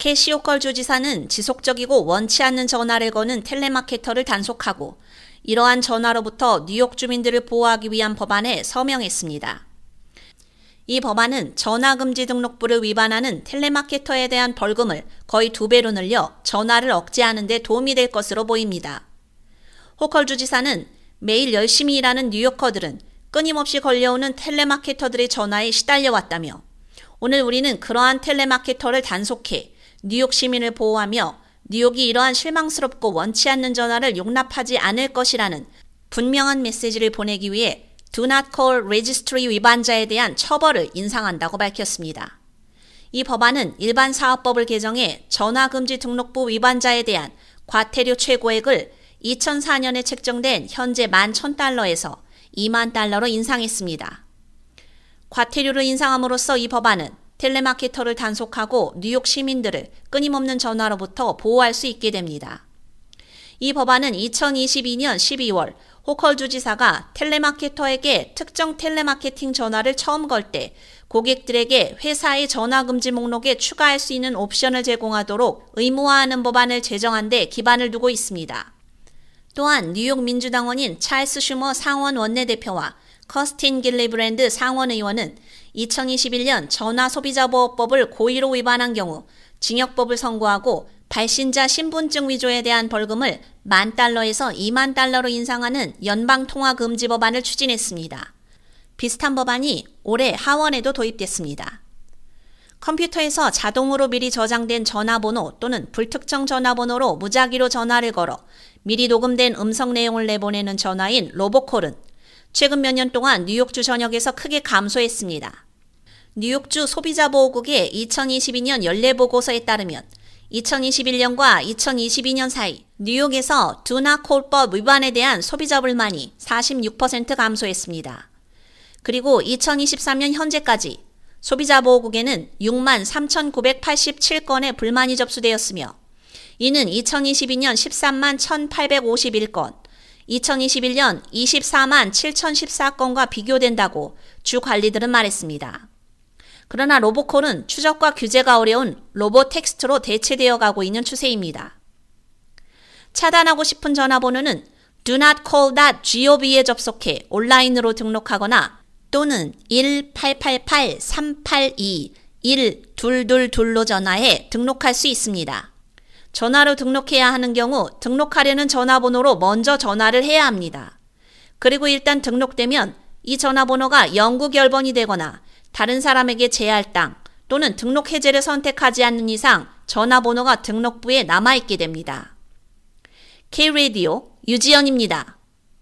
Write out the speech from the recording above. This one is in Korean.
캐시 호컬 주지사는 지속적이고 원치 않는 전화를 거는 텔레마케터를 단속하고 이러한 전화로부터 뉴욕 주민들을 보호하기 위한 법안에 서명했습니다. 이 법안은 전화금지 등록부를 위반하는 텔레마케터에 대한 벌금을 거의 두 배로 늘려 전화를 억제하는 데 도움이 될 것으로 보입니다. 호컬 주지사는 매일 열심히 일하는 뉴요커들은 끊임없이 걸려오는 텔레마케터들의 전화에 시달려왔다며 오늘 우리는 그러한 텔레마케터를 단속해 뉴욕 시민을 보호하며 뉴욕이 이러한 실망스럽고 원치 않는 전화를 용납하지 않을 것이라는 분명한 메시지를 보내기 위해 Do Not Call Registry 위반자에 대한 처벌을 인상한다고 밝혔습니다. 이 법안은 일반 사업법을 개정해 전화금지 등록부 위반자에 대한 과태료 최고액을 2004년에 책정된 현재 11,000달러에서 2만 달러로 인상했습니다. 과태료를 인상함으로써 이 법안은 텔레마케터를 단속하고 뉴욕 시민들을 끊임없는 전화로부터 보호할 수 있게 됩니다. 이 법안은 2022년 12월 호컬 주지사가 텔레마케터에게 특정 텔레마케팅 전화를 처음 걸 때 고객들에게 회사의 전화 금지 목록에 추가할 수 있는 옵션을 제공하도록 의무화하는 법안을 제정한 데 기반을 두고 있습니다. 또한 뉴욕 민주당원인 찰스 슈머 상원 원내대표와 커스틴 길리브랜드 상원 의원은 2021년 전화 소비자 보호법을 고의로 위반한 경우 징역형을 선고하고 발신자 신분증 위조에 대한 벌금을 만 달러에서 2만 달러로 인상하는 연방 통화 금지 법안을 추진했습니다. 비슷한 법안이 올해 하원에도 도입됐습니다. 컴퓨터에서 자동으로 미리 저장된 전화번호 또는 불특정 전화번호로 무작위로 전화를 걸어 미리 녹음된 음성 내용을 내보내는 전화인 로보콜은 최근 몇 년 동안 뉴욕주 전역에서 크게 감소했습니다. 뉴욕주 소비자보호국의 2022년 연례보고서에 따르면 2021년과 2022년 사이 뉴욕에서 두나콜법 위반에 대한 소비자 불만이 46% 감소했습니다. 그리고 2023년 현재까지 소비자보호국에는 6만 3,987건의 불만이 접수되었으며 이는 2022년 13만 1,851건, 2021년 24만 7,014건과 비교된다고 주 관리들은 말했습니다. 그러나 로보콜은 추적과 규제가 어려운 로보 텍스트로 대체되어 가고 있는 추세입니다. 차단하고 싶은 전화번호는 do not call.gov에 접속해 온라인으로 등록하거나 또는 1-888-382-1222로 전화해 등록할 수 있습니다. 전화로 등록해야 하는 경우 등록하려는 전화번호로 먼저 전화를 해야 합니다. 그리고 일단 등록되면 이 전화번호가 영구 결번이 되거나 다른 사람에게 재할당 또는 등록 해제를 선택하지 않는 이상 전화번호가 등록부에 남아있게 됩니다. K-Radio 유지연입니다.